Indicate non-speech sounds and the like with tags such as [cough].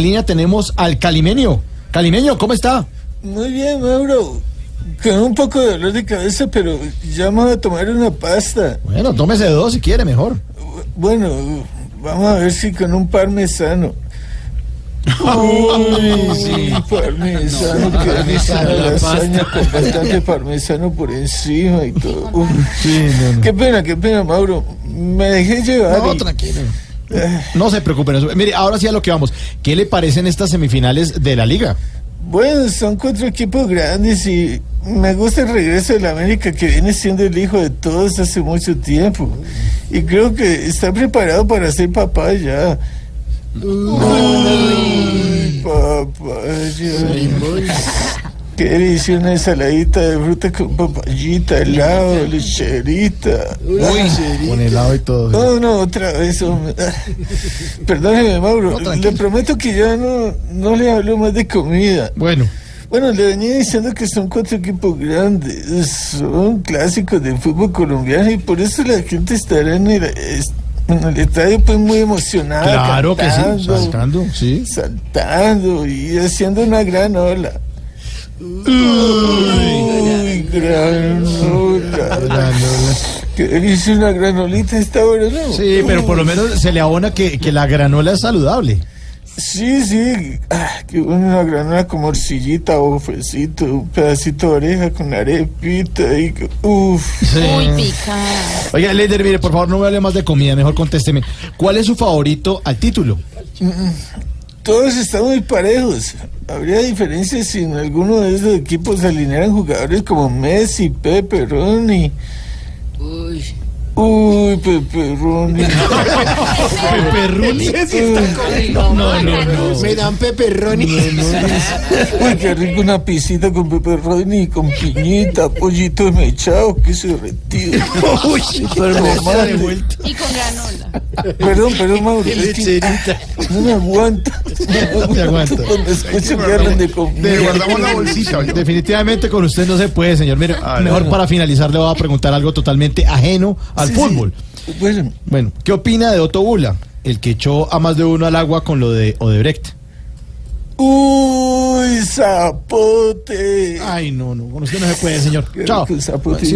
línea tenemos al Calimeño. Calimeño, ¿cómo está? Muy bien, Mauro. Con un poco de dolor de cabeza, pero ya me voy a tomar una pasta. Bueno, tómese dos si quiere, mejor. Bueno, vamos a ver si con un parmesano. Uy, sí, parmesano, que delicia una lasaña con bastante parmesano por encima y todo. Qué pena, qué pena, Mauro. Me dejé llevar. No, y- tranquilo. No se preocupe. no se- Mire, ahora sí a lo que vamos. ¿Qué le parecen estas semifinales de la liga? Bueno, son cuatro equipos grandes y me gusta el regreso de la América que viene siendo el hijo de todos hace mucho tiempo. Y creo que está preparado para ser papá ya. Uy, papaya. Qué delicia una ensaladita de fruta con papayita, helado, lecherita. Con helado y todo. No, no, otra vez, Perdóneme, Mauro. No, le prometo que ya no, no le hablo más de comida. Bueno, Bueno, le venía diciendo que son cuatro equipos grandes, son clásicos del fútbol colombiano y por eso la gente estará en el, en el estadio pues muy emocionada. claro que sí. Saltando, sí. Saltando y haciendo una gran ola. Uy, granola. Que delicia una granolita a esta hora, ¿no? Sí, pero por lo menos se le abona que, que la granola es saludable. Sí, sí. Ah, qué buena una granola con morcillita, bofecito, un pedacito de oreja con arepita y... que- Uf. Muy picada. Oiga, Leider, mire, por favor, no me hable más de comida, mejor contésteme. ¿Cuál es su favorito al título? Todos están muy parejos. Habría diferencias si en alguno de esos equipos se alinearan jugadores como Messi, Pepe, Ronnie. Uy. Uy, Pepe, Ronnie. [laughs] Peperruni. No, no, no. Me dan peperroni. [laughs] Uy, qué rico una pisita con Pepe Ronnie, con piñita, pollito mechado, queso derretido. [laughs] Uy, Supermamable. de vuelta. Y con granola. Perdón, perdón, Mauro. es que No me aguanta. [laughs] No me aguanta. Cuando escucho que hablan de comida. Le guardamos la bolsita. oye. Definitivamente con usted no se puede, señor. Mire, Ah, mejor no. para finalizar le voy a preguntar algo totalmente ajeno al Sí, fútbol. sí. Bueno, Bueno, ¿qué opina de Otto Bula, el que echó a más de uno al agua con lo de Odebrecht? uy, zapote. Ay, no, no, con usted no se puede, señor. Chao. zapote. Sí,